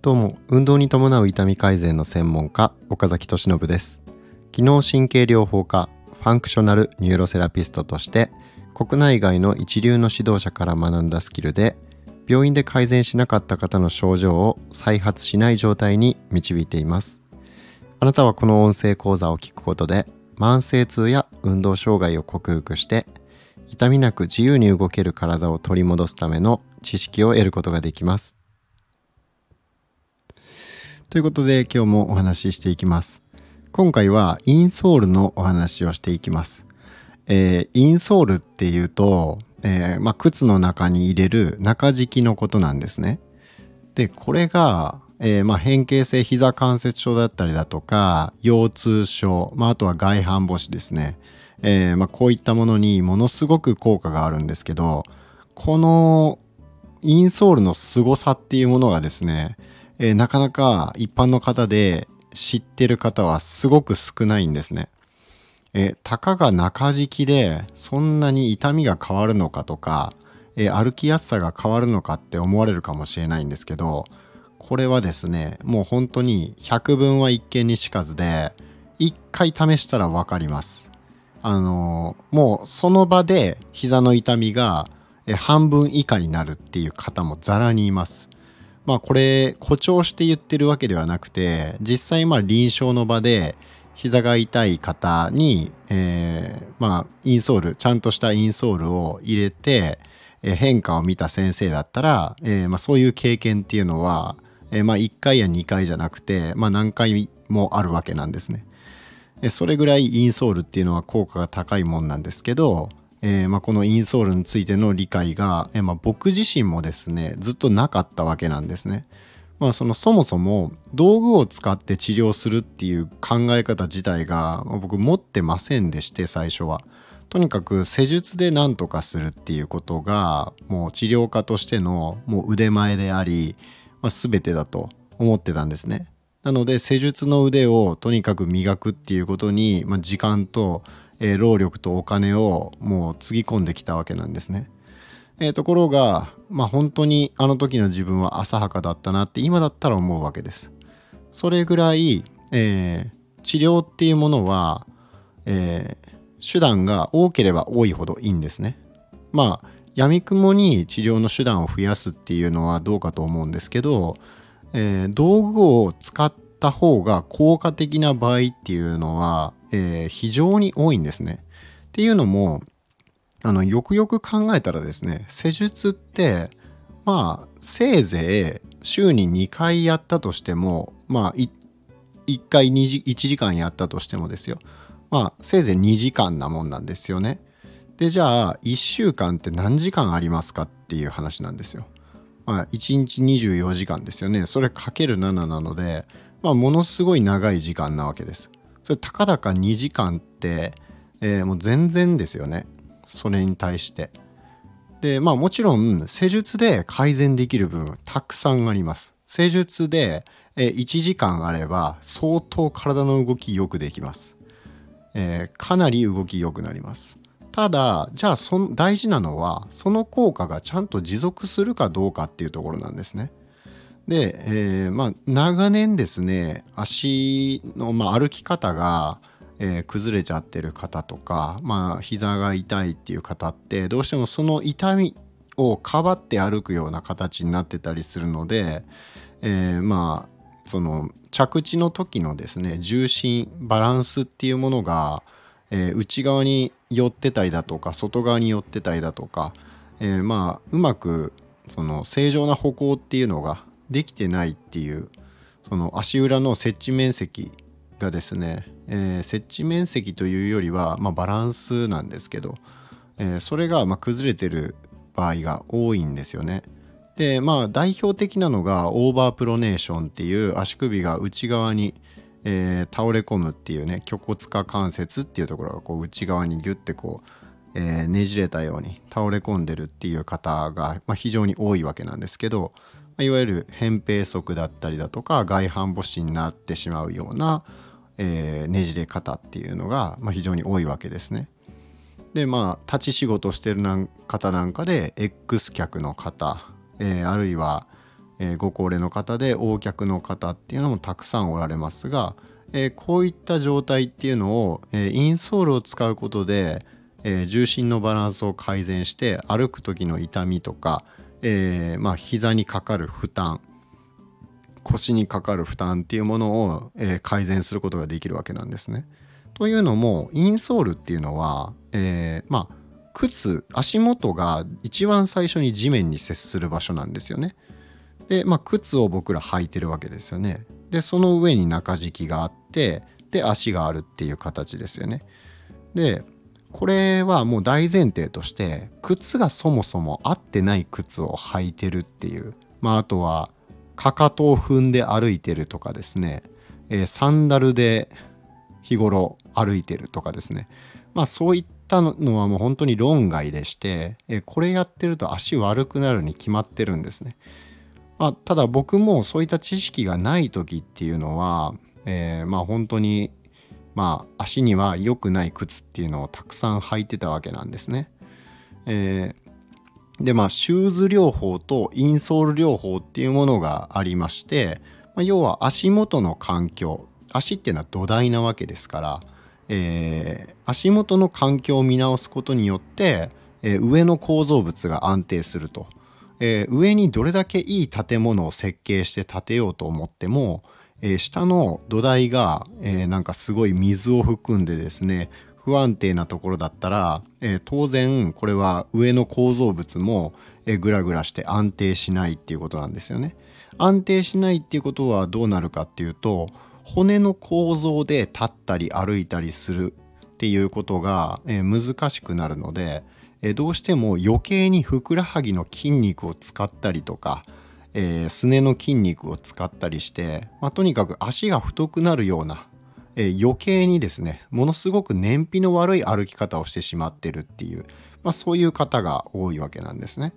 どうも運動に伴う痛み改善の専門家岡崎俊信です。機能神経療法家 functional neuro therapist として国内外の一流の指導者から学んだスキルで病院で改善しなかった方の症状を再発しない状態に導いています。あなたはこの音声講座を聞くことで慢性痛や運動障害を克服して痛みなく自由に動ける体を取り戻すための知識を得ることができます。ということで今日もお話ししていきます。今回はインソールのお話をしていきます。えー、インソールっていうと、えーまあ、靴の中に入れる中敷きのことなんですね。でこれが、えーまあ、変形性膝関節症だったりだとか腰痛症、まあ、あとは外反母趾ですね、えーまあ、こういったものにものすごく効果があるんですけどこのインソールの凄さっていうものがですね、えー、なかなか一般の方で知ってる方はすごく少ないんですね。えたかが中敷きでそんなに痛みが変わるのかとか、え歩きやすさが変わるのかって思われるかもしれないんですけどこれはですねもう本当に百聞は一見にしかずで一回試したら分かりますあのもうその場で膝の痛みが半分以下になるっていう方もざらにいますまあこれ誇張して言ってるわけではなくて実際まあ臨床の場で膝が痛い方に、えー、まあインソールちゃんとしたインソールを入れて、え、変化を見た先生だったら、えーまあ、そういう経験っていうのは、えー、まあ1回や2回じゃなくて、まあ、何回もあるわけなんですね。それぐらいインソールっていうのは効果が高いもんなんですけど、えーまあ、このインソールについての理解が、えーまあ、僕自身もですねずっとなかったわけなんですね。まあ、そのそもそも道具を使って治療するっていう考え方自体が僕持ってませんでして最初は。とにかく施術で何とかするっていうことがもう治療家としてのもう腕前であり、まあ、全てだと思ってたんですね。なので施術の腕をとにかく磨くっていうことに、まあ、時間と、えー、労力とお金をもうつぎ込んできたわけなんですね。えー、ところが、まあ、本当にあの時の自分は浅はかだったなって今だったら思うわけです。それぐらい、えー、治療っていうものは、えー、手段が多ければ多いほどいいんですね。まあやみくもに治療の手段を増やすっていうのはどうかと思うんですけど、えー、道具を使った方が効果的な場合っていうのは、えー、非常に多いんですね。っていうのもあのよくよく考えたらですね施術ってまあせいぜい週に2回やったとしてもまあ1回 1, 1時間やったとしてもですよまあせいぜい2時間なもんなんですよね。でじゃあ1週間って何時間ありますかっていう話なんですよ。まあ、1日24時間ですよね。それかける7なので、まあ、ものすごい長い時間なわけです。それたかだか2時間って、えー、もう全然ですよね。それに対してでまあもちろん施術で改善できる分たくさんあります施術で1時間あれば相当体の動きよくできます、えー、かなり動き良くなりますただじゃあその大事なのはその効果がちゃんと持続するかどうかっていうところなんですね。で、えー、まあ長年ですね足の、まあ、歩き方がえー、崩れちゃってる方とか、まあ、膝が痛いっていう方ってどうしてもその痛みをかばって歩くような形になってたりするので、えー、まあその着地の時のですね重心バランスっていうものが、えー、内側に寄ってたりだとか外側に寄ってたりだとか、えー、まあうまくその正常な歩行っていうのができてないっていうその足裏の接地面積がですね、えー、設置面積というよりは、まあ、バランスなんですけど、えー、それがま崩れてる場合が多いんですよね。でまあ代表的なのがオーバープロネーションっていう足首が内側に、えー、倒れ込むっていうね虚骨下関節っていうところがこう内側にギュッてこう、えー、ねじれたように倒れ込んでるっていう方が、まあ、非常に多いわけなんですけど、まあ、いわゆる扁平足だったりだとか外反母趾になってしまうような、えー、ねじれ方っていうのが、まあ、非常に多いわけですね。でまあ立ち仕事してる方なんかで X 客の方、えー、あるいは、えー、ご高齢の方で横客の方っていうのもたくさんおられますが、えー、こういった状態っていうのを、えインソールを使うことで、え重心のバランスを改善して歩く時の痛みとか、えー、まあ膝にかかる負担腰にかかる負担っていうものを、え、改善することができるわけなんですね。というのもインソールっていうのは、え、まあ靴足元が一番最初に地面に接する場所なんですよね。で、まあ、靴を僕ら履いてるわけですよね。でその上に中敷きがあってで足があるっていう形ですよね。でこれはもう大前提として靴がそもそも合ってない靴を履いてるっていう、まあ、あとはかかとを踏んで歩いてるとかですね、えー、サンダルで日頃歩いてるとかですねまあそういったのはもう本当に論外でして、えー、これやってると足悪くなるに決まってるんですね。まあ、ただ僕もそういった知識がない時っていうのは、えー、まあ本当にまあ足には良くない靴っていうのをたくさん履いてたわけなんですね。えー、でまあシューズ療法とインソール療法っていうものがありまして、まあ、要は足元の環境足っていうのは土台なわけですから、えー、足元の環境を見直すことによって、えー、上の構造物が安定すると、えー、上にどれだけいい建物を設計して建てようと思っても、えー、下の土台が、えー、なんかすごい水を含んでですね不安定なところだったら、えー、当然これは上の構造物も、えー、グラグラして安定しないっていうことなんですよね。安定しないっていうことはどうなるかっていうと骨の構造で立ったり歩いたりするっていうことが、えー、難しくなるので、どうしても余計にふくらはぎの筋肉を使ったりとか、えー、すねの筋肉を使ったりして、まあ、とにかく足が太くなるような、えー、余計にですねものすごく燃費の悪い歩き方をしてしまってるっていう、まあ、そういう方が多いわけなんですね。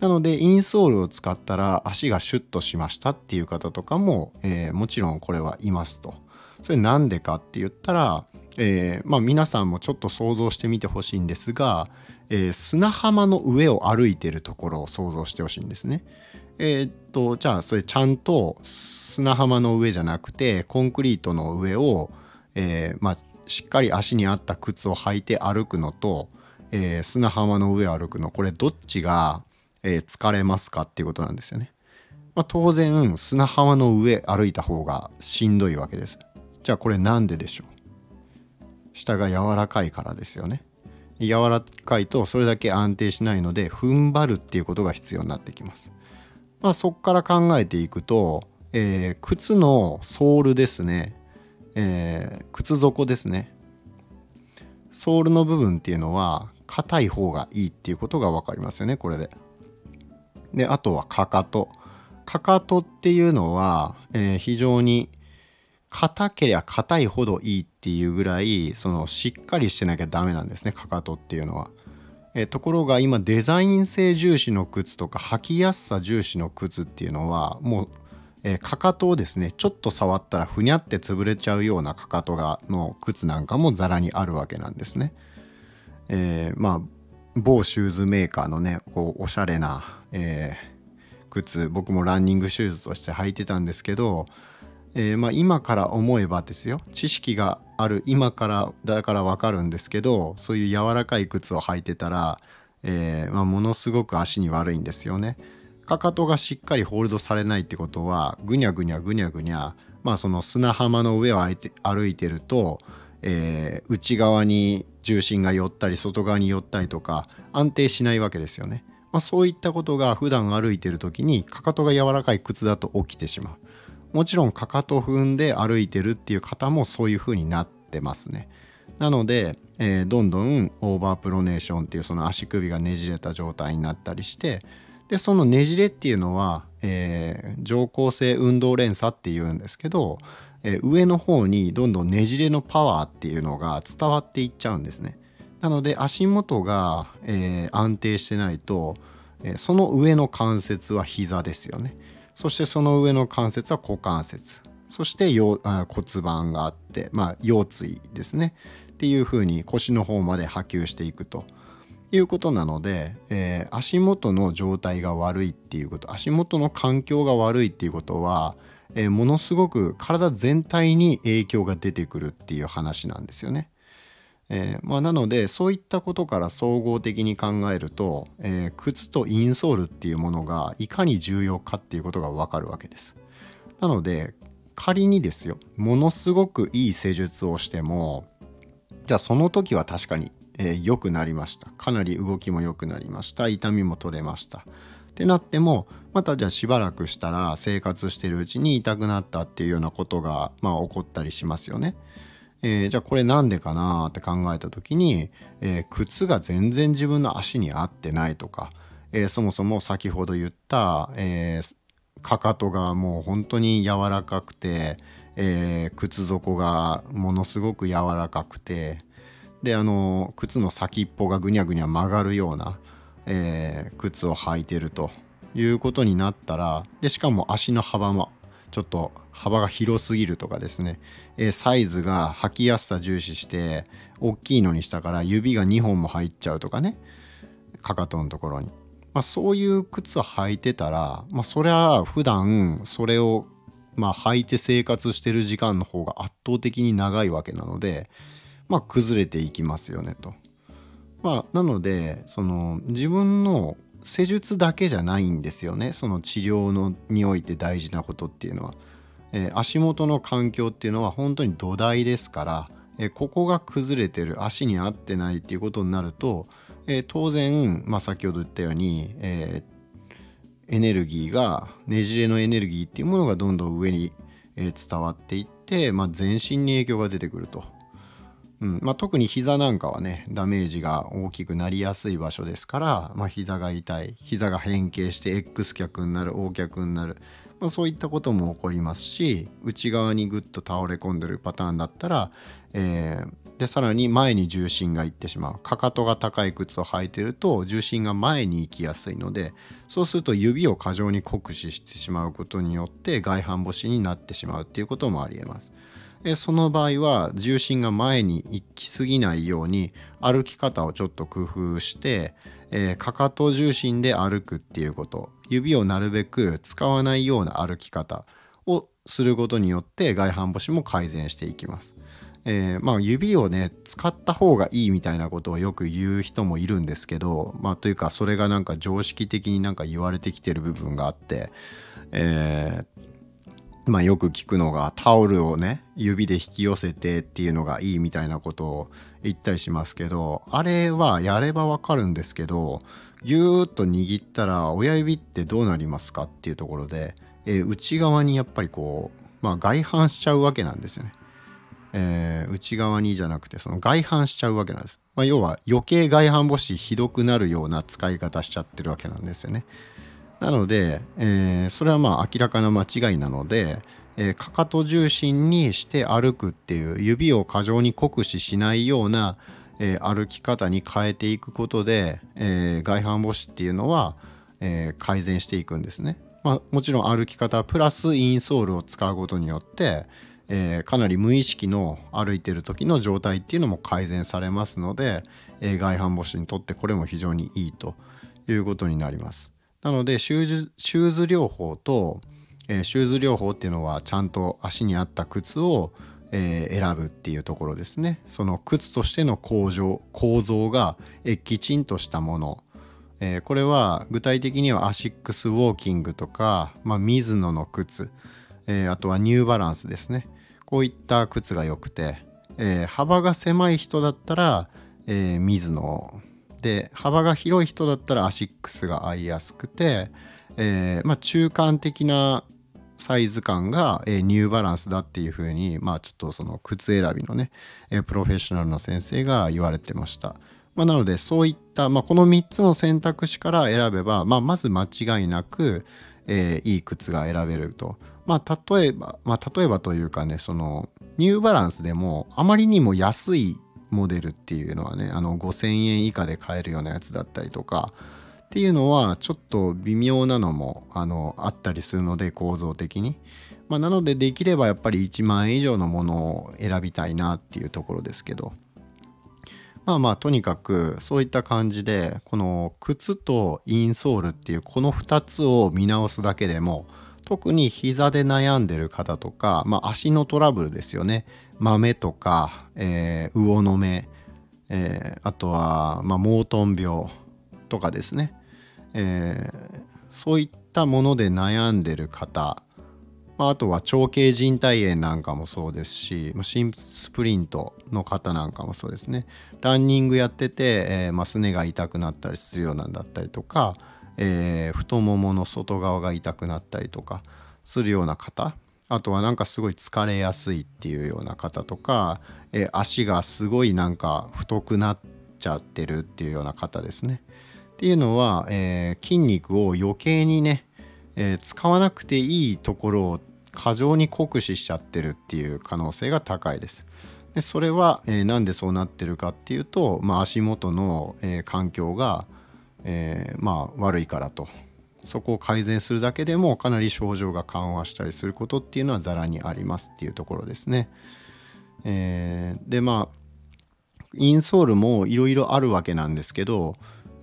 なのでインソールを使ったら足がシュッとしましたっていう方とかも、えー、もちろんこれはいますと。それなんでかって言ったら、えー、まあ、皆さんもちょっと想像してみてほしいんですが、えー、砂浜の上を歩いてるところを想像してほしいんですね。えー、っとじゃあそれちゃんと砂浜の上じゃなくてコンクリートの上を、えー、まあ、しっかり足に合った靴を履いて歩くのと、え、砂浜の上を歩くのこれどっちが、え疲れますかっていうことなんですよね。まあ、当然砂浜の上歩いた方がしんどいわけです。じゃあこれなんででしょう？下が柔らかいからですよね。柔らかいとそれだけ安定しないので踏ん張るっていうことが必要になってきます。まあ、そこから考えていくと、えー、靴のソールですね、えー、靴底ですねソールの部分っていうのは硬い方がいいっていうことが分かりますよねこれで。であとはかかと。かかとっていうのは、えー、非常に硬ければ硬いほどいいっていうぐらいそのしっかりしてなきゃダメなんですねかかとっていうのは。えところが今デザイン性重視の靴とか履きやすさ重視の靴っていうのはもう、え、かかとをですねちょっと触ったらふにゃって潰れちゃうようなかかとがの靴なんかもザラにあるわけなんですね。えー、まあ某シューズメーカーのねこうおしゃれな、えー、靴僕もランニングシューズとして履いてたんですけどえー、まあ、今から思えばですよ知識がある今からだから分かるんですけどそういう柔らかい靴を履いてたら、えー、まあ、ものすごく足に悪いんですよね。かかとがしっかりホールドされないってことはぐにゃぐにゃぐにゃぐにゃまあその砂浜の上を歩いてると、えー、内側に重心が寄ったり外側に寄ったりとか安定しないわけですよね。まあ、そういったことが普段歩いてる時にかかとが柔らかい靴だと起きてしまう。もちろんかかと踏んで歩いてるっていう方もそういう風になってますね。なので、えー、どんどんオーバープロネーションっていうその足首がねじれた状態になったりしてでそのねじれっていうのは、えー、乗降性運動連鎖っていうんですけど、えー、上の方にどんどんねじれのパワーっていうのが伝わっていっちゃうんですね。なので足元が、えー、安定してないと、えー、その上の関節は膝ですよね。そしてその上の関節は股関節。そして骨盤があって、まあ、腰椎ですね。っていうふうに腰の方まで波及していくと。いうことなので、えー、足元の状態が悪いっていうこと足元の環境が悪いっていうことは、えー、ものすごく体全体に影響が出てくるっていう話なんですよね。えー、まあ、なのでそういったことから総合的に考えると、え靴とインソールっていうものがいかに重要かっていうことがわかるわけです。なので仮にですよものすごくいい施術をしてもじゃあその時は確かに良、えー、くなりましたかなり動きも良くなりました痛みも取れましたってなってもまたじゃあしばらくしたら生活してるうちに痛くなったっていうようなことがまあ起こったりしますよね。えー、じゃあこれなんでかなって考えた時に、えー、靴が全然自分の足に合ってないとか、えー、そもそも先ほど言った、えー、かかとがもう本当に柔らかくて、えー、靴底がものすごく柔らかくてであの靴の先っぽがぐにゃぐにゃ曲がるような、えー、靴を履いてるということになったらでしかも足の幅もちょっと幅が広すぎるとかですね、え、サイズが履きやすさ重視して大きいのにしたから指が2本も入っちゃうとかね。かかとのところに。まあ、そういう靴履いてたら、まあ、そりゃ普段それをまあ履いて生活してる時間の方が圧倒的に長いわけなので、まあ、崩れていきますよねと。まあ、なのでその自分の施術だけじゃないんですよねその治療のにおいて大事なことっていうのは。えー、足元の環境っていうのは本当に土台ですから、えー、ここが崩れてる足に合ってないっていうことになるとえー、当然、まあ、先ほど言ったように、え、エネルギーがねじれのエネルギーっていうものがどんどん上に、え、伝わっていって、まあ、全身に影響が出てくると。うん。まあ、特に膝なんかはねダメージが大きくなりやすい場所ですから、まあ、膝が痛い膝が変形して X 脚になる O 脚になる、まあ、そういったことも起こりますし内側にぐっと倒れ込んでるパターンだったら、えー、でさらに前に重心がいってしまう。かかとが高い靴を履いてると重心が前に行きやすいのでそうすると指を過剰に酷使してしまうことによって外反母趾になってしまうっていうこともありえます。その場合は重心が前に行き過ぎないように歩き方をちょっと工夫して、えー、かかと重心で歩くっていうこと指をなるべく使わないような歩き方をすることによって外反母趾も改善していきます。えー、まあ、指をね使った方がいいみたいなことをよく言う人もいるんですけどまあというかそれがなんか常識的になんか言われてきてる部分があって、えー、まあ、よく聞くのがタオルをね指で引き寄せてっていうのがいいみたいなことを言ったりしますけどあれはやればわかるんですけどぎゅーっと握ったら親指ってどうなりますかっていうところで、えー、内側にやっぱりこう、まあ、外反しちゃうわけなんですよね。えー、内側にじゃなくてその外反しちゃうわけなんです、まあ、要は余計外反母趾ひどくなるような使い方しちゃってるわけなんですよねなので、えー、それはまあ明らかな間違いなので、えー、かかと重心にして歩くっていう指を過剰に酷使しないような、えー、歩き方に変えていくことで、えー、外反母趾っていうのは、えー、改善していくんですね。まあ、もちろん歩き方プラスインソールを使うことによって、えー、かなり無意識の歩いてる時の状態っていうのも改善されますので、えー、外反母趾にとってこれも非常にいいということになります。なのでシューズシューズ療法と、えー、シューズ療法っていうのはちゃんと足に合った靴を、えー、選ぶっていうところですね。その靴としての構造構造が、きちんとしたもの。えー、これは具体的にはアシックスウォーキングとか、まあ、ミズノの靴、えー、あとはニューバランスですね。こういった靴が良くて、えー、幅が狭い人だったら、えー、ミズノで幅が広い人だったらアシックスが合いやすくて、えー、まあ、中間的なサイズ感が、えー、ニューバランスだっていう風にまあちょっとその靴選びのね、えー、プロフェッショナルの先生が言われてました。まあ、なのでそういった、まあ、この3つの選択肢から選べば、まあ、まず間違いなく、えー、いい靴が選べると。まあ例えば、まあ例えばというかね、そのニューバランスでもあまりにも安いモデルっていうのはね、あの5000円以下で買えるようなやつだったりとか、っていうのはちょっと微妙なのもあのあったりするので構造的に。まあ、なのでできればやっぱり1万円以上のものを選びたいなっていうところですけど。まあまあとにかくそういった感じでこの靴とインソールっていうこの2つを見直すだけでも特に膝で悩んでる方とか、まあ、足のトラブルですよね豆とか、えー、魚の目、えー、あとは、まあ、モートン病とかですね、えー、そういったもので悩んでる方まあ、あとは長径靭帯炎なんかもそうですし新スプリントの方なんかもそうですね。ランニングやってて、えー、まあ、すねが痛くなったりするようなんだったりとか、えー、太ももの外側が痛くなったりとかするような方あとはなんかすごい疲れやすいっていうような方とか、えー、足がすごいなんか太くなっちゃってるっていうような方ですね。っていうのは、えー、筋肉を余計にね、えー、使わなくていいところを過剰に酷使しちゃってるっていう可能性が高いです。でそれは、えー、なんでそうなってるかっていうと、まあ、足元の、えー、環境が、えー、まあ、悪いからとそこを改善するだけでもかなり症状が緩和したりすることっていうのはざらにありますっていうところですね。えー、でまあインソールもいろいろあるわけなんですけど、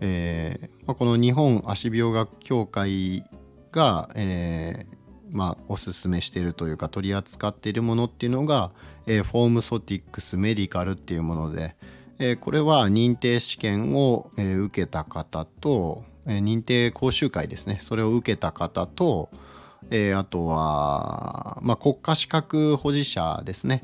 えーまあ、この日本足病学協会が、えー、まあ、おすすめしているというか取り扱っているものっていうのが、えー、フォームソティックスメディカルっていうもので、えー、これは認定試験を、えー、受けた方と、認定講習会ですね。それを受けた方と、えあとは、まあ、国家資格保持者ですね。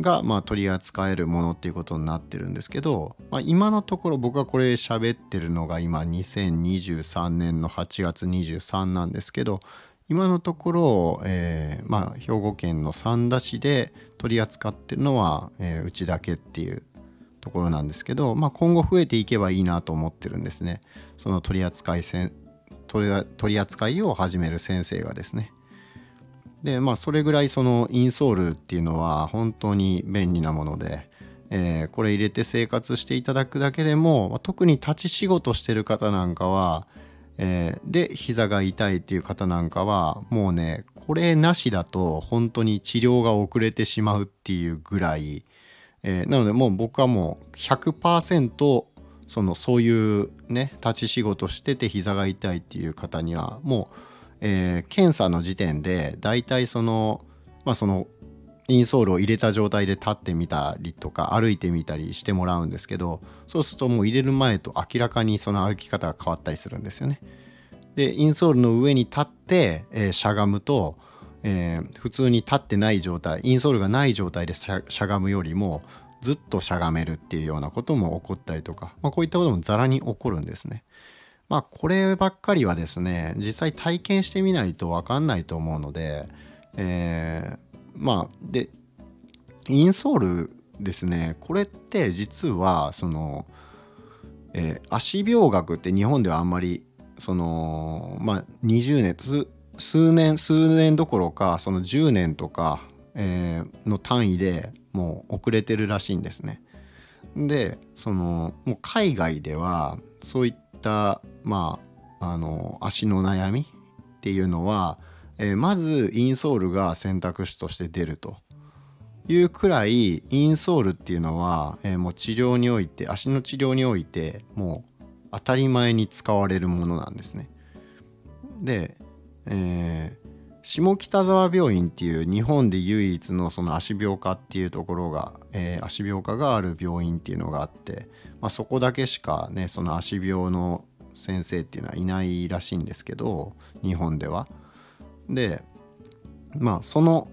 が、まあ、取り扱えるものっていうことになってるんですけど、まあ、今のところ僕はこれ喋ってるのが今2023年の8月23なんですけど今のところ、えー、まあ、兵庫県の三田市で取り扱ってるのは、えー、うちだけっていうところなんですけど、まあ、今後増えていけばいいなと思ってるんですね。その取り扱いせん取り取り扱いを始める先生がですね。でまあそれぐらいそのインソールっていうのは本当に便利なもので、えー、これ入れて生活していただくだけでも、まあ、特に立ち仕事してる方なんかはえー、で膝が痛いっていう方なんかはもうねこれなしだと本当に治療が遅れてしまうっていうぐらい、えー、なのでもう僕はもう100%そのそういうね立ち仕事してて膝が痛いっていう方にはもう、えー、検査の時点で大体そのまあそのインソールを入れた状態で立ってみたりとか歩いてみたりしてもらうんですけどそうするともう入れる前と明らかにその歩き方が変わったりするんですよね。でインソールの上に立って、えー、しゃがむと、えー、普通に立ってない状態インソールがない状態でしゃがむよりもずっとしゃがめるっていうようなことも起こったりとか、まあ、こういったこともざらに起こるんですね。まあこればっかりはですね実際体験してみないと分かんないと思うので、えー、まあでインソールですねこれって実はその、えー、足病学って日本ではあんまりそのまあ20年数年数年どころかその10年とか、えー、の単位でもう遅れてるらしいんですね。でそのもう海外ではそういったまああの足の悩みっていうのはえー、まずインソールが選択肢として出るというくらいインソールっていうのは、えー、もう治療において足の治療においてもう当たり前に使われるものなんですね。で、えー、下北沢病院っていう日本で唯一のその足病科っていうところが、えー、足病科がある病院っていうのがあって、まあ、そこだけしかねその足病の先生っていうのはいないらしいんですけど日本では。でまあその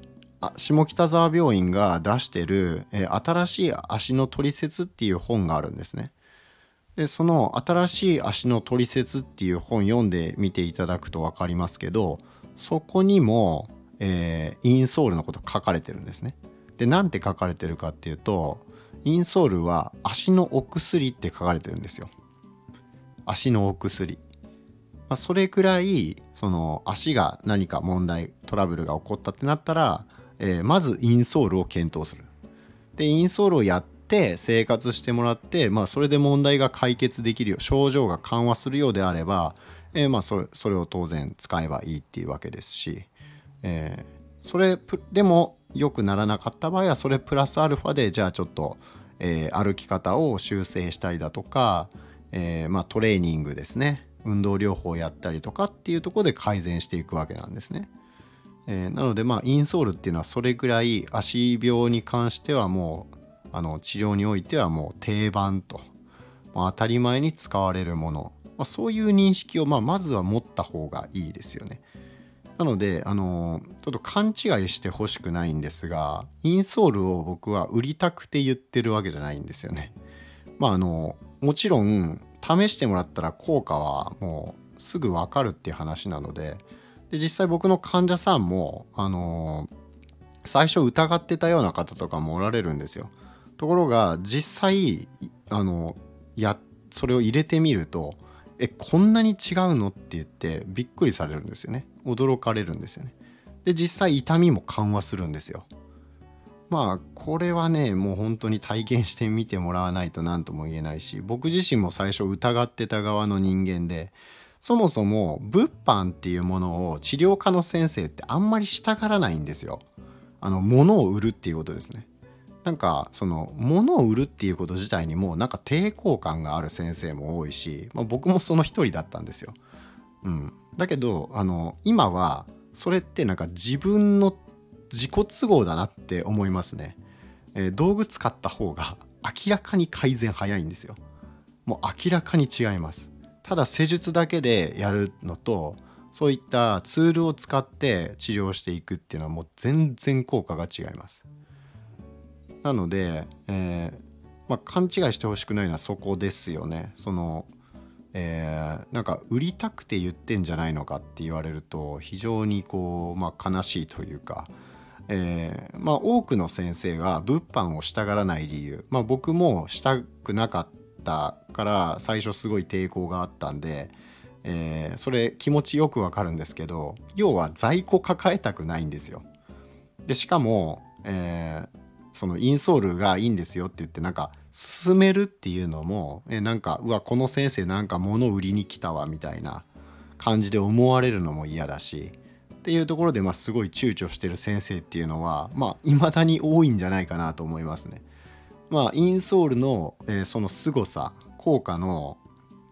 下北沢病院が出してる、えー、新しい足のトリセツっていう本があるんですね。でその新しい足のトリセツっていう本読んでみていただくと分かりますけどそこにも、えー、インソールのこと書かれてるんですね。で何て書かれてるかっていうとインソールは足のお薬って書かれてるんですよ。足のお薬。まあ、それくらいその足が何か問題トラブルが起こったってなったら、えー、まずインソールを検討する。でインソールをやって生活してもらって、まあ、それで問題が解決できるよ症状が緩和するようであれば、えー、まあそれそれを当然使えばいいっていうわけですし、えー、それでも良くならなかった場合はそれプラスアルファでじゃあちょっと、えー、歩き方を修正したりだとか、えー、まあ、トレーニングですね運動療法をやったりとかっていうところで改善していくわけなんですね。えー、なのでまあインソールっていうのはそれぐらい足病に関してはもうあの治療においてはもう定番と、まあ、当たり前に使われるもの、まあ、そういう認識をまあまずは持った方がいいですよね。なのであのちょっと勘違いしてほしくないんですがインソールを僕は売りたくて言ってるわけじゃないんですよね。まああのもちろん試してもらったら効果はもうすぐ分かるっていう話なのでで実際僕の患者さんもあの最初疑ってたような方とかもおられるんですよ。ところが実際あのやそれを入れてみるとえこんなに違うのって言ってびっくりされるんですよね驚かれるんですよね。で実際痛みも緩和するんですよ。まあこれはねもう本当に体験してみてもらわないと何とも言えないし僕自身も最初疑ってた側の人間でそもそも物販っていうものを治療科の先生ってあんまりしたがらないんですよ。あの物を売るっていうことですね。なんかその物を売るっていうこと自体にもなんか抵抗感がある先生も多いし、まあ、僕もその一人だったんですよ。うん、だけどあの今はそれってなんか自分の自己都合だなって思いますね。えー、道具使った方が明らかに改善早いんですよ。もう明らかに違います。ただ施術だけでやるのとそういったツールを使って治療していくっていうのはもう全然効果が違います。なので、えーまあ、勘違いしてほしくないのはそこですよね。そのえー、なんか売りたくて言ってんじゃないのかって言われると非常にこう、まあ、悲しいというか、えー、まあ、多くの先生が物販をしたがらない理由、まあ、僕もしたくなかったから最初すごい抵抗があったんで、えー、それ気持ちよくわかるんですけど要は在庫抱えたくないんですよ。でしかも、えー、そのインソールがいいんですよって言ってなんか進めるっていうのもえなんかうわこの先生なんか物売りに来たわみたいな感じで思われるのも嫌だしっていうところでまあすごい躊躇してる先生っていうのはまあ未だに多いんじゃないかなと思いますね。まあ、インソールの、えー、その凄さ効果の、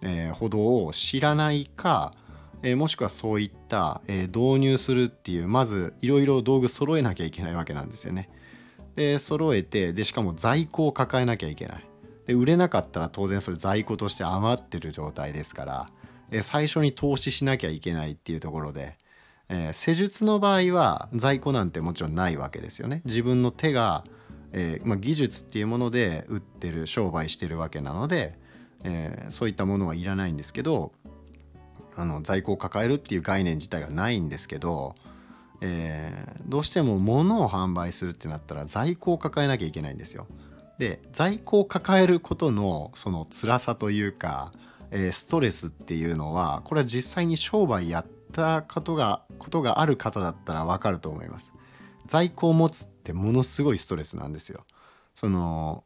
えー、ほどを知らないか、えー、もしくはそういった、え導入するっていうまずいろいろ道具揃えなきゃいけないわけなんですよね。で揃えてでしかも在庫を抱えなきゃいけない。で売れなかったら当然それ在庫として余ってる状態ですから、え最初に投資しなきゃいけないっていうところで、え施術の場合は在庫なんてもちろんないわけですよね。自分の手がえー、まあ、技術っていうもので売ってる商売してるわけなので、えー、そういったものはいらないんですけどあの在庫を抱えるっていう概念自体がないんですけど、えー、どうしても物を販売するってなったら在庫を抱えなきゃいけないんですよ。で在庫を抱えることのその辛さというか、えストレスっていうのはこれは実際に商売やったことがことがある方だったらわかると思います。在庫を持つってものすごいストレスなんですよ。その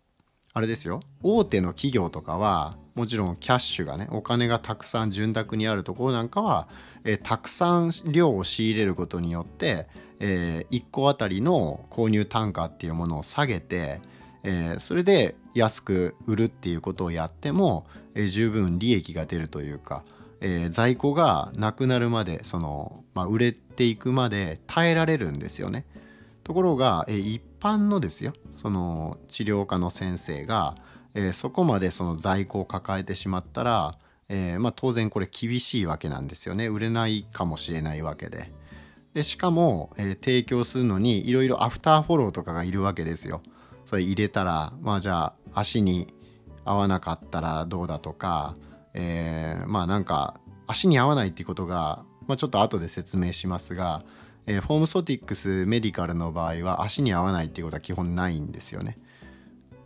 あれですよ大手の企業とかはもちろんキャッシュがねお金がたくさん潤沢にあるところなんかは、えー、たくさん量を仕入れることによって、えー、1個あたりの購入単価っていうものを下げて、えー、それで安く売るっていうことをやっても、えー、十分利益が出るというか、えー、在庫がなくなるまでその、まあ、売れていくまで耐えられるんですよね。ところが、え一般のですよその治療科の先生が、えそこまでその在庫を抱えてしまったら、えー、まあ、当然これ厳しいわけなんですよね売れないかもしれないわけで。でしかも、えー、提供するのにいろいろアフターフォローとかがいるわけですよ。それ入れたらまあじゃあ足に合わなかったらどうだとか、えー、まあなんか足に合わないっていうことが、まあ、ちょっと後で説明しますがえー、フォームソティックスメディカルの場合は足に合わないっていうことは基本ないんですよね。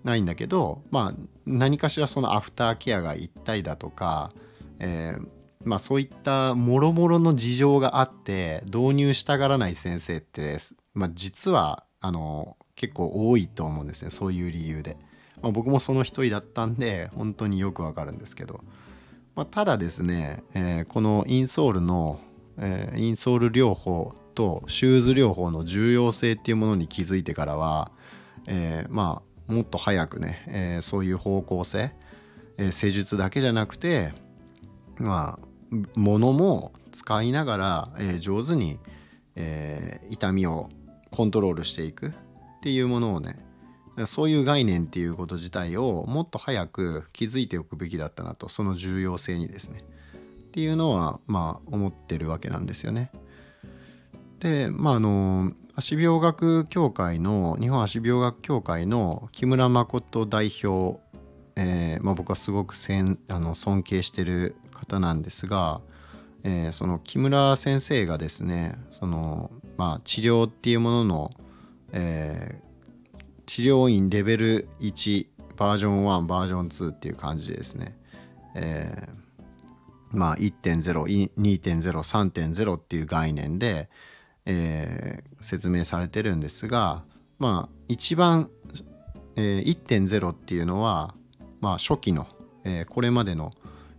ないんだけど、まあ、何かしらそのアフターケアが行ったりだとか、えー、まあ、そういったもろもろの事情があって導入したがらない先生って、まあ、実はあの結構多いと思うんですねそういう理由で。まあ、僕もその一人だったんで本当によくわかるんですけど、まあ、ただですね、えー、このインソールの、えー、インソール療法とシューズ療法の重要性っていうものに気づいてからは、えー、まあもっと早くね、えー、そういう方向性、えー、施術だけじゃなくてまあ物も使いながら、えー、上手に、えー、痛みをコントロールしていくっていうものをねそういう概念っていうこと自体をもっと早く気づいておくべきだったなとその重要性にですねっていうのはまあ思ってるわけなんですよね。でまああの足病学協会の日本足病学協会の木村誠代表、えーまあ、僕はすごくせんあの尊敬してる方なんですが、えー、その木村先生がですねその、まあ、治療っていうものの、えー、治療院レベル1バージョン1バージョン2っていう感じでですね、えー、まあ1.02.03.0っていう概念で、えー、説明されてるんですがまあ一番、えー、1.0っていうのは、まあ、初期の、えー、これまでの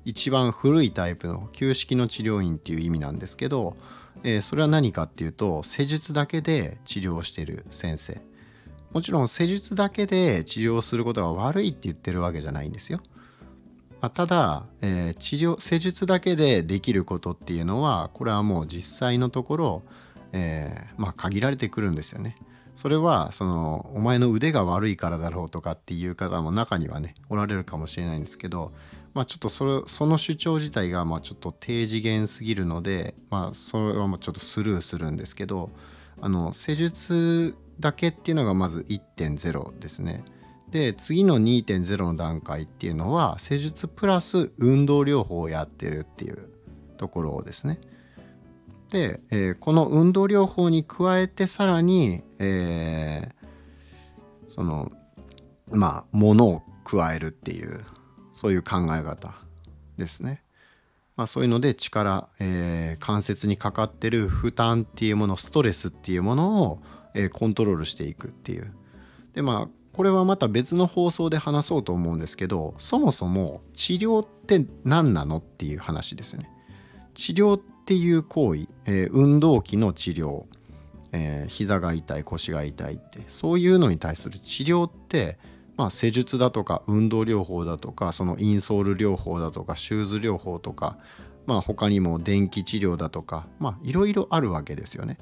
一番古いタイプの旧式の治療院っていう意味なんですけど、えー、それは何かっていうと施術だけで治療してる先生もちろん施術だけで治療することが悪いって言ってるわけじゃないんですよ。まあ、ただ、えー、治療施術だけでできることっていうのはこれはもう実際のところえー、まあ限られてくるんですよね。それはそのお前の腕が悪いからだろうとかっていう方も中にはねおられるかもしれないんですけど、まあ、ちょっとそれその主張自体がまあちょっと低次元すぎるので、まあ、それはもうちょっとスルーするんですけどあの施術だけっていうのがまず1.0ですね。で次の2.0の段階っていうのは施術プラス運動療法をやってるっていうところですね。で、えー、この運動療法に加えてさらに、えー、そのまあ物を加えるっていうそういう考え方ですね。まあ、そういうので力、えー、関節にかかってる負担っていうものストレスっていうものを、えー、コントロールしていくっていう。でまあこれはまた別の放送で話そうと思うんですけどそもそも治療って何なのっていう話ですよね。治療っっていう行為、えー、運動器の治療、えー、膝が痛い腰が痛いってそういうのに対する治療って、まあ、施術だとか運動療法だとかそのインソール療法だとかシューズ療法とか、まあ、他にも電気治療だとかいろいろあるわけですよね。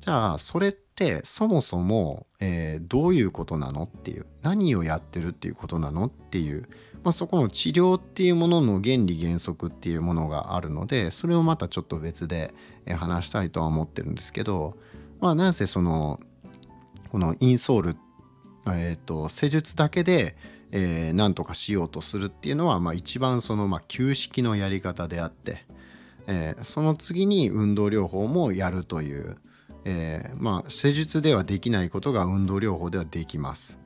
じゃあそれってそもそも、えー、どういうことなのっていう何をやってるっていうことなのっていうまあ、そこの治療っていうものの原理原則っていうものがあるのでそれをまたちょっと別で話したいとは思ってるんですけどまあなんせそのこのインソール、えーと、施術だけで、えー、何とかしようとするっていうのは、まあ、一番その、まあ、旧式のやり方であって、えー、その次に運動療法もやるという、えー、まあ施術ではできないことが運動療法ではできます。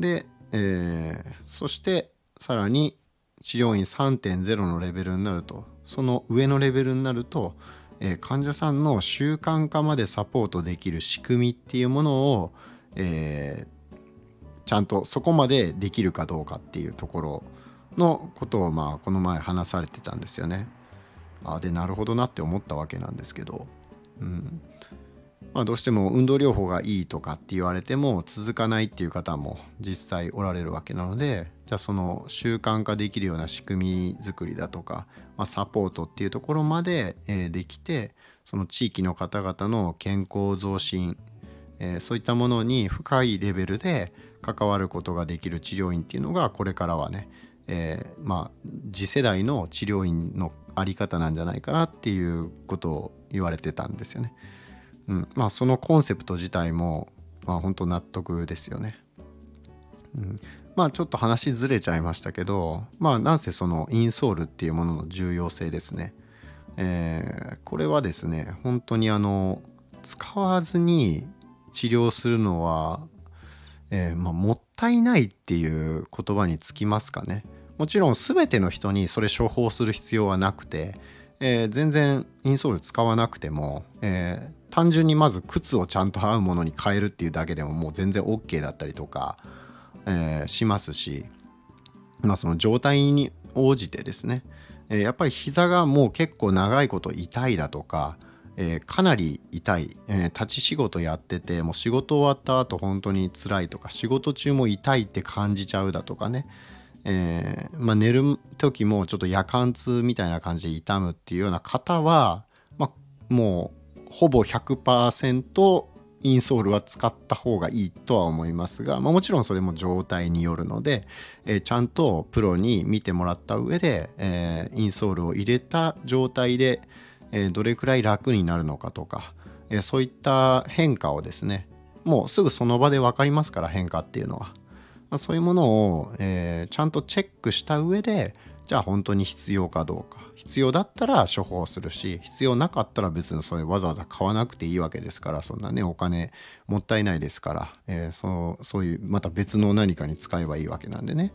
で、えー、そしてさらに治療院3.0のレベルになると。その上のレベルになると、えー、患者さんの習慣化までサポートできる仕組みっていうものを、えー、ちゃんとそこまでできるかどうかっていうところのことをまあこの前話されてたんですよね。あでなるほどなって思ったわけなんですけど、うん。まあ、どうしても運動療法がいいとかって言われても続かないっていう方も実際おられるわけなのでじゃあその習慣化できるような仕組み作りだとか、まあ、サポートっていうところまで、え、できてその地域の方々の健康増進、え、そういったものに深いレベルで関わることができる治療院っていうのがこれからはね、え、まあ次世代の治療院のあり方なんじゃないかなっていうことを言われてたんですよね。うん、まあそのコンセプト自体もまあ本当納得ですよね。うん、まあちょっと話ずれちゃいましたけどまあなんせそのインソールっていうものの重要性ですね。えー、これはですね本当にあの使わずに治療するのは、えー、まあ、もったいないっていう言葉につきますかね。もちろん全ての人にそれ処方する必要はなくて、えー、全然インソール使わなくても、えー、単純にまず靴をちゃんと合うものに変えるっていうだけでももう全然 OK だったりとか、えー、しますし、まあ、その状態に応じてですね、えー、やっぱり膝がもう結構長いこと痛いだとか、えー、かなり痛い、えー、立ち仕事やっててもう仕事終わった後本当に辛いとか仕事中も痛いって感じちゃうだとかね、えー、まあ、寝る時もちょっと夜間痛みたいな感じで痛むっていうような方は、まあ、もうほぼ100%インソールは使った方がいいとは思いますが、まあ、もちろんそれも状態によるので、えー、ちゃんとプロに見てもらった上で、えー、インソールを入れた状態で、えー、どれくらい楽になるのかとか、えそういった変化をですねもうすぐその場で分かりますから変化っていうのは、まあ、そういうものを、えちゃんとチェックした上でじゃあ本当に必要かどうか。必要だったら処方するし必要なかったら別にそれわざわざ買わなくていいわけですからそんなねお金もったいないですから、えー、そうそういうまた別の何かに使えばいいわけなんでね、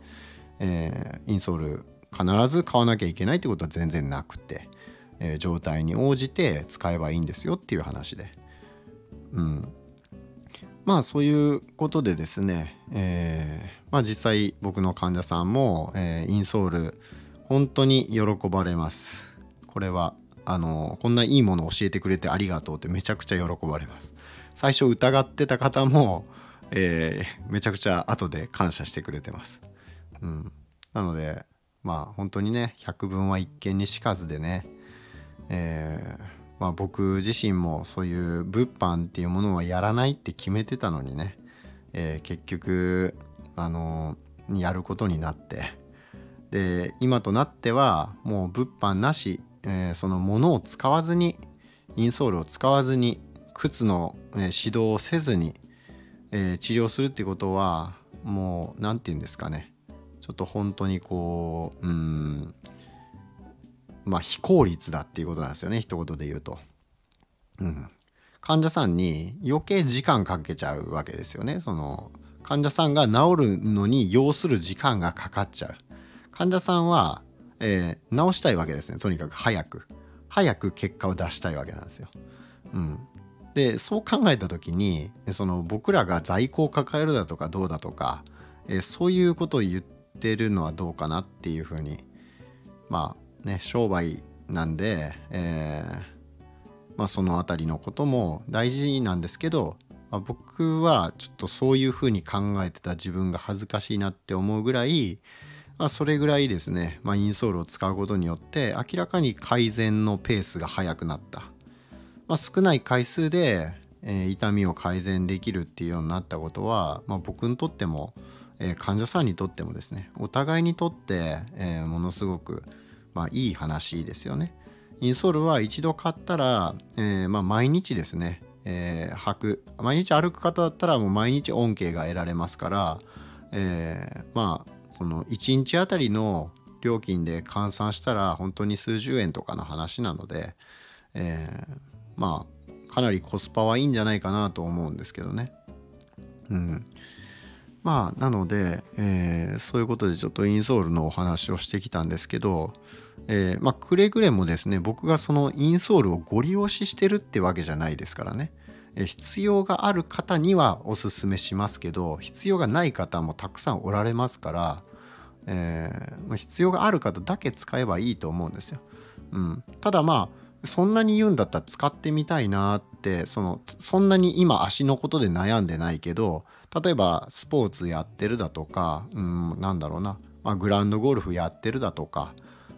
えー、インソール必ず買わなきゃいけないってことは全然なくて、えー、状態に応じて使えばいいんですよっていう話で。うん。まあそういうことでですね、えー、まあ実際僕の患者さんも、えー、インソール本当に喜ばれます。これはあのこんないいものを教えてくれてありがとうってめちゃくちゃ喜ばれます。最初疑ってた方も、えー、めちゃくちゃ後で感謝してくれてます、うん、なのでまあ本当にね百聞は一見にしかずでね、えー、まあ、僕自身もそういう物販っていうものはやらないって決めてたのにね、えー、結局あのやることになってで今となってはもう物販なし、えー、そのものを使わずにインソールを使わずに靴の、え、指導をせずに、えー、治療するっていうことはもう何て言うんですかねちょっと本当にこううんまあ非効率だっていうことなんですよね一言で言うと。うん、患者さんに余計時間かけちゃうわけですよねその患者さんが治るのに要する時間がかかっちゃう。患者さんは、えー、治したいわけですね。とにかく早く。早く結果を出したいわけなんですよ。うん、でそう考えた時にその僕らが在庫を抱えるだとかどうだとか、えー、そういうことを言ってるのはどうかなっていうふうにまあね商売なんで、えー、まあ、その辺りのことも大事なんですけど、まあ、僕はちょっとそういうふうに考えてた自分が恥ずかしいなって思うぐらいまあ、それぐらいですね、まあ、インソールを使うことによって明らかに改善のペースが速くなった、まあ、少ない回数で、えー、痛みを改善できるっていうようになったことは、まあ、僕にとっても、えー、患者さんにとってもですねお互いにとって、えー、ものすごく、まあ、いい話ですよね。インソールは一度買ったら、えーまあ、毎日ですね、えー、履く毎日歩く方だったらもう毎日恩恵が得られますから、えー、まあその1日あたりの料金で換算したら本当に数十円とかの話なので、えー、まあかなりコスパはいいんじゃないかなと思うんですけどね。うん、まあなので、えー、そういうことでちょっとインソールのお話をしてきたんですけど、えー、まあくれぐれもですね僕がそのインソールをご利用ししてるってわけじゃないですからね。必要がある方にはおすすめしますけど必要がない方もたくさんおられますからえー、必要がある方だけ使えばいいと思うんですよ。うん、ただまあそんなに言うんだったら使ってみたいなってそのそんなに今足のことで悩んでないけど例えばスポーツやってるだとか、うん、なんだろうな、まあ、グランドゴルフやってるだとか、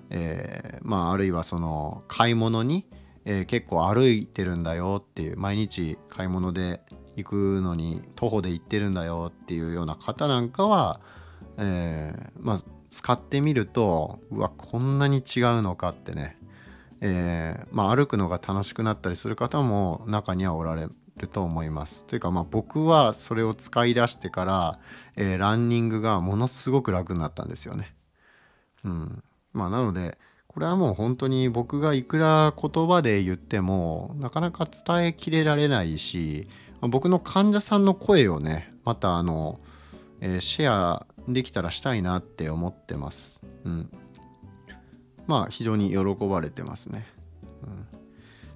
えー、まあ、あるいはその買い物に、えー、結構歩いてるんだよっていう毎日買い物で行くのに徒歩で行ってるんだよっていうような方なんかはえー、まあ使ってみるとうわこんなに違うのかってね、えー、まあ、歩くのが楽しくなったりする方も中にはおられると思います。というかまあ僕はそれを使い出してから、えー、ランニングがものすごく楽になったんですよね。うん、まあなのでこれはもう本当に僕がいくら言葉で言ってもなかなか伝えきれられないし僕の患者さんの声をねまたあの、えー、シェアできたらしたいなって思ってます。うん。まあ非常に喜ばれてますね。うん、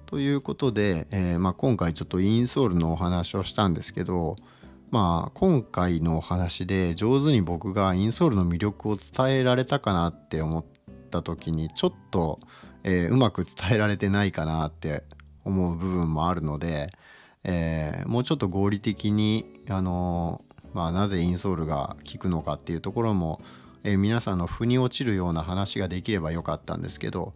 ということで、えー、まあ、今回ちょっとインソールのお話をしたんですけどまあ今回のお話で上手に僕がインソールの魅力を伝えられたかなって思った時にちょっと、えー、うまく伝えられてないかなって思う部分もあるので、えー、もうちょっと合理的に、あのまあ、なぜインソールが効くのかっていうところも、えー、皆さんの腑に落ちるような話ができればよかったんですけど、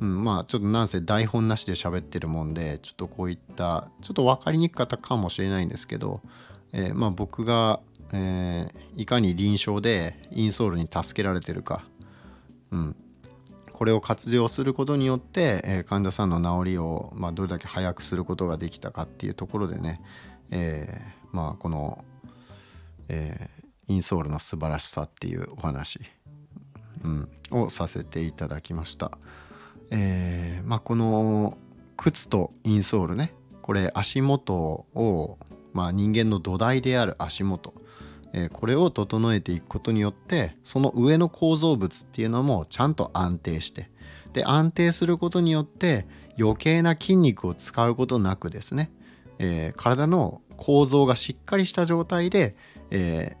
うん、まあちょっとなんせ台本なしで喋ってるもんでちょっとこういったちょっと分かりにくかったかもしれないんですけど、えー、まあ僕が、えー、いかに臨床でインソールに助けられてるか、うん、これを活用することによって、えー、患者さんの治りを、まあ、どれだけ早くすることができたかっていうところでね、えー、まあこの、えー、インソールの素晴らしさっていうお話、うん、をさせていただきました。えー、まあ、この靴とインソールねこれ足元を、まあ、人間の土台である足元、えー、これを整えていくことによってその上の構造物っていうのもちゃんと安定してで安定することによって余計な筋肉を使うことなくですね、えー、体の構造がしっかりした状態で、え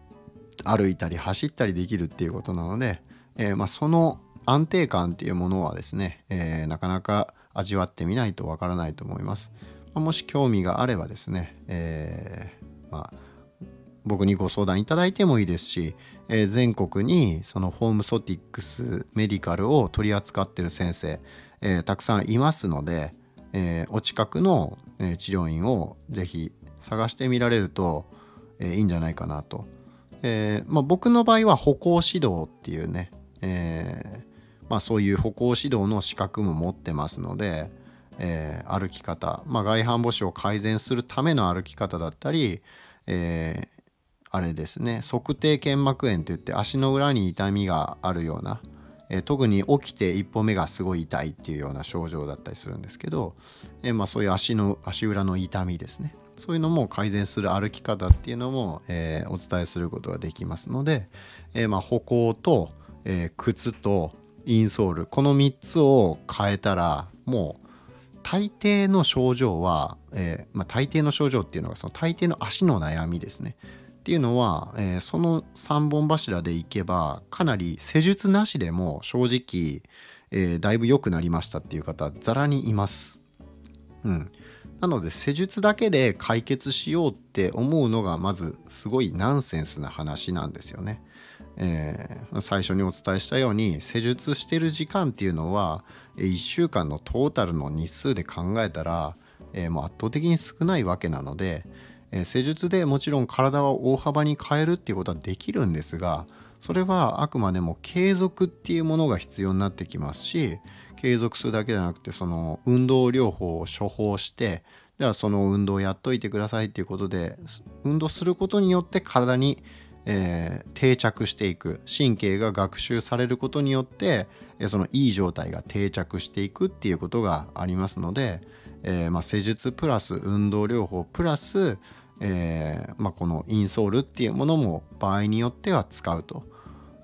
ー、歩いたり走ったりできるっていうことなので、えー、まあ、その安定感っていうものはですね、えー、なかなか味わってみないとわからないと思います。まあ、もし興味があればですね、えー、まあ、僕にご相談いただいてもいいですし、えー、全国にそのホームソティックスメディカルを取り扱ってる先生、えー、たくさんいますので、えー、お近くの、治療院をぜひ探してみられると、えいいんじゃないかなと。えまあ、僕の場合は歩行指導っていうね、えまあ、そういう歩行指導の資格も持ってますので、えー、歩き方、まあ、外反母趾を改善するための歩き方だったり、え、あれですね測定腱膜炎といって足の裏に痛みがあるような、え、特に起きて一歩目がすごい痛いっていうような症状だったりするんですけど、え、まあ、そういう足の足裏の痛みですねそういうのも改善する歩き方っていうのも、えお伝えすることができますので、えまあ、歩行と、え靴とインソールこの3つを変えたらもう大抵の症状は、え、まあ、大抵の症状っていうのがその大抵の足の悩みですねっていうのは、え、その3本柱でいけばかなり施術なしでも正直、え、だいぶ良くなりましたっていう方ざらにいます。うん、なので施術だけで解決しようって思うのがまずすごいナンセンスな話なんですよね。えー、最初にお伝えしたように施術してる時間っていうのは1週間のトータルの日数で考えたら、えー、もう圧倒的に少ないわけなので、えー、施術でもちろん体は大幅に変えるっていうことはできるんですがそれはあくまでも継続っていうものが必要になってきますし継続するだけじゃなくてその運動療法を処方してじゃあその運動をやっといてくださいっていうことで運動することによって体にえー、定着していく。神経が学習されることによってそのいい状態が定着していくっていうことがありますので、えー、まあ、施術プラス運動療法プラス、えー、まあ、このインソールっていうものも場合によっては使うと、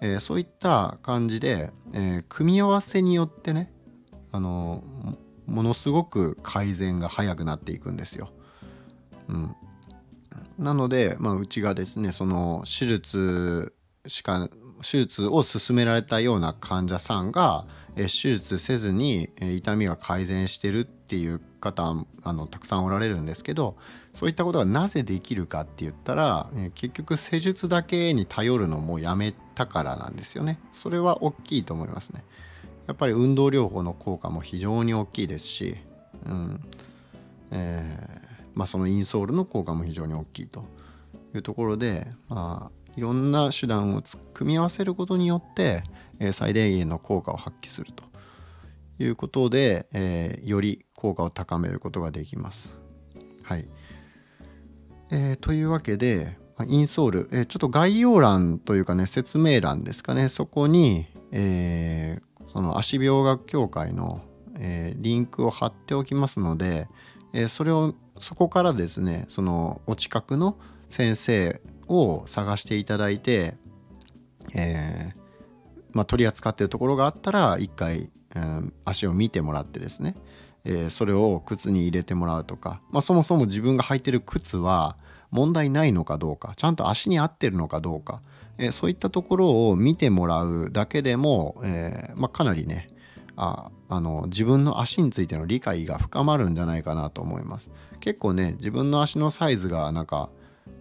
えそういった感じで、え組み合わせによってねあのものすごく改善が早くなっていくんですよ。うん、なので、まあ、うちがですねその手術しか手術を勧められたような患者さんが手術せずに痛みが改善してるっていう方あのたくさんおられるんですけどそういったことがなぜできるかって言ったら結局施術だけに頼るのもやめたからなんですよね。それは大きいと思いますね。やっぱり運動療法の効果も非常に大きいですし、うんえーまあ、そのインソールの効果も非常に大きいというところで、まあ、いろんな手段を組み合わせることによって、えー、最大限の効果を発揮するということで、えー、より効果を高めることができます。はい、えー、というわけでインソール、えー、ちょっと概要欄というかね説明欄ですかねそこに、えー、その足病学協会の、えー、リンクを貼っておきますので、えー、それをそこからですねそのお近くの先生を探していただいて、えーまあ、取り扱っているところがあったら一回、えー、足を見てもらってですね、えー、それを靴に入れてもらうとか、まあ、そもそも自分が履いてる靴は問題ないのかどうかちゃんと足に合ってるのかどうか、え、そういったところを見てもらうだけでも、えーまあ、かなりねああの自分の足についての理解が深まるんじゃないかなと思います。結構ね自分の足のサイズがなんか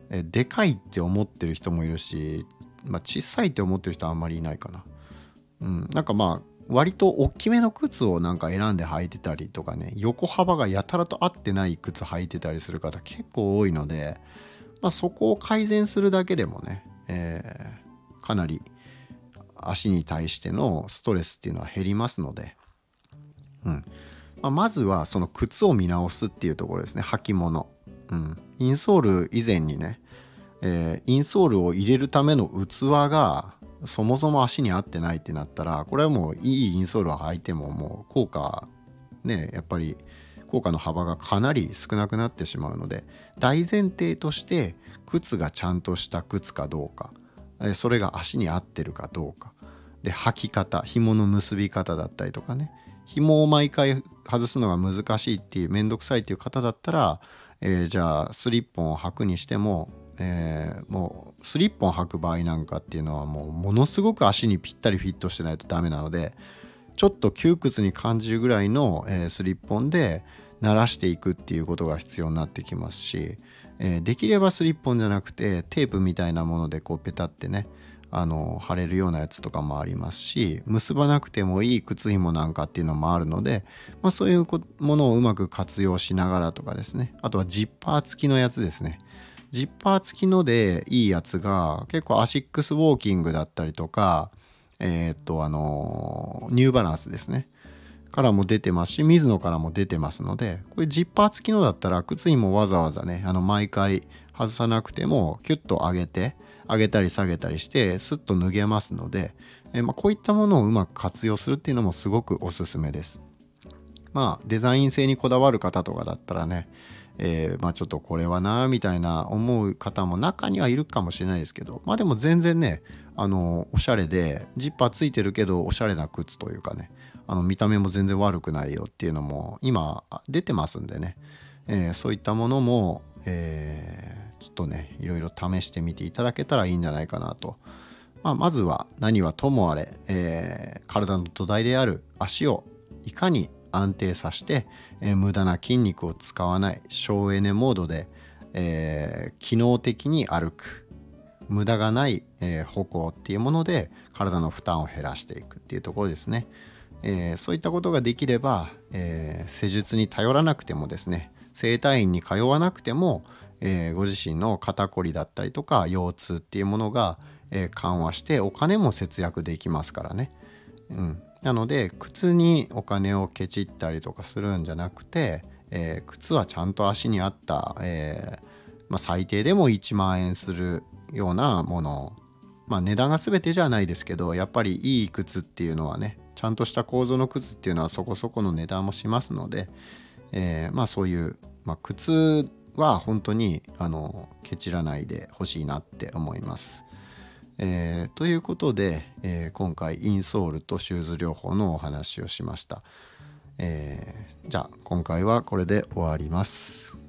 えでかいって思ってる人もいるし、まあ、小さいって思ってる人はあんまりいないかな。うんなんかまあ割と大きめの靴をなんか選んで履いてたりとかね横幅がやたらと合ってない靴履いてたりする方結構多いので、まあ、そこを改善するだけでもね、えー、かなり足に対してのストレスっていうのは減りますので、うん。まあ、まずはその靴を見直すっていうところですね。履物、うん、インソール以前にね、えー、インソールを入れるための器がそもそも足に合ってないってなったらこれはもういいインソールを履いてももう効果ねやっぱり効果の幅がかなり少なくなってしまうので大前提として靴がちゃんとした靴かどうか。それが足に合ってるかどうか。で履き方紐の結び方だったりとかね。紐を毎回外すのが難しいっていう面倒くさいっていう方だったら、えー、じゃあスリッポンを履くにしてもえー、もうスリッポン履く場合なんかっていうのはもうものすごく足にぴったりフィットしてないとダメなのでちょっと窮屈に感じるぐらいの、えー、スリッポンで慣らしていくっていうことが必要になってきますし、えー、できればスリッポンじゃなくてテープみたいなものでこうペタってねあの貼れるようなやつとかもありますし結ばなくてもいい靴紐なんかっていうのもあるので、まあ、そういうものをうまく活用しながらとかですね。あとはジッパー付きのやつですね。ジッパー付きのでいいやつが結構アシックスウォーキングだったりとかえー、っとあのニューバランスですね。からも出てますし水野からも出てますのでこれジッパー付きのだったら靴にもわざわざねあの毎回外さなくてもキュッと上げて上げたり下げたりしてスッと脱げますので、え、まあ、こういったものをうまく活用するっていうのもすごくおすすめです。まあデザイン性にこだわる方とかだったらねえー、まあちょっとこれはなみたいな思う方も中にはいるかもしれないですけどまあでも全然ねあのおしゃれでジッパーついてるけどおしゃれな靴というかねあの見た目も全然悪くないよっていうのも今出てますんでね、えー、そういったものも、えー、ちょっとねいろいろ試してみていただけたらいいんじゃないかなと。まあ、まずは何はともあれ、えー、体の土台である足をいかに安定させて、えー、無駄な筋肉を使わない省エネモードで、えー、機能的に歩く無駄がない、えー、歩行っていうもので体の負担を減らしていくっていうところですね、えー、そういったことができれば、えー、施術に頼らなくてもですね整体院に通わなくても、えー、ご自身の肩こりだったりとか腰痛っていうものが、え、緩和してお金も節約できますからね、うん、なので靴にお金をケチったりとかするんじゃなくて、え、靴はちゃんと足に合った、え、まあ、最低でも1万円するようなもの。まあ値段が全てじゃないですけどやっぱりいい靴っていうのはねちゃんとした構造の靴っていうのはそこそこの値段もしますので、えー、まあそういう、まあ、靴は本当にあのケチらないでほしいなって思います。えー、ということで、えー、今回インソールとシューズ療法のお話をしました、えー、じゃあ今回はこれで終わります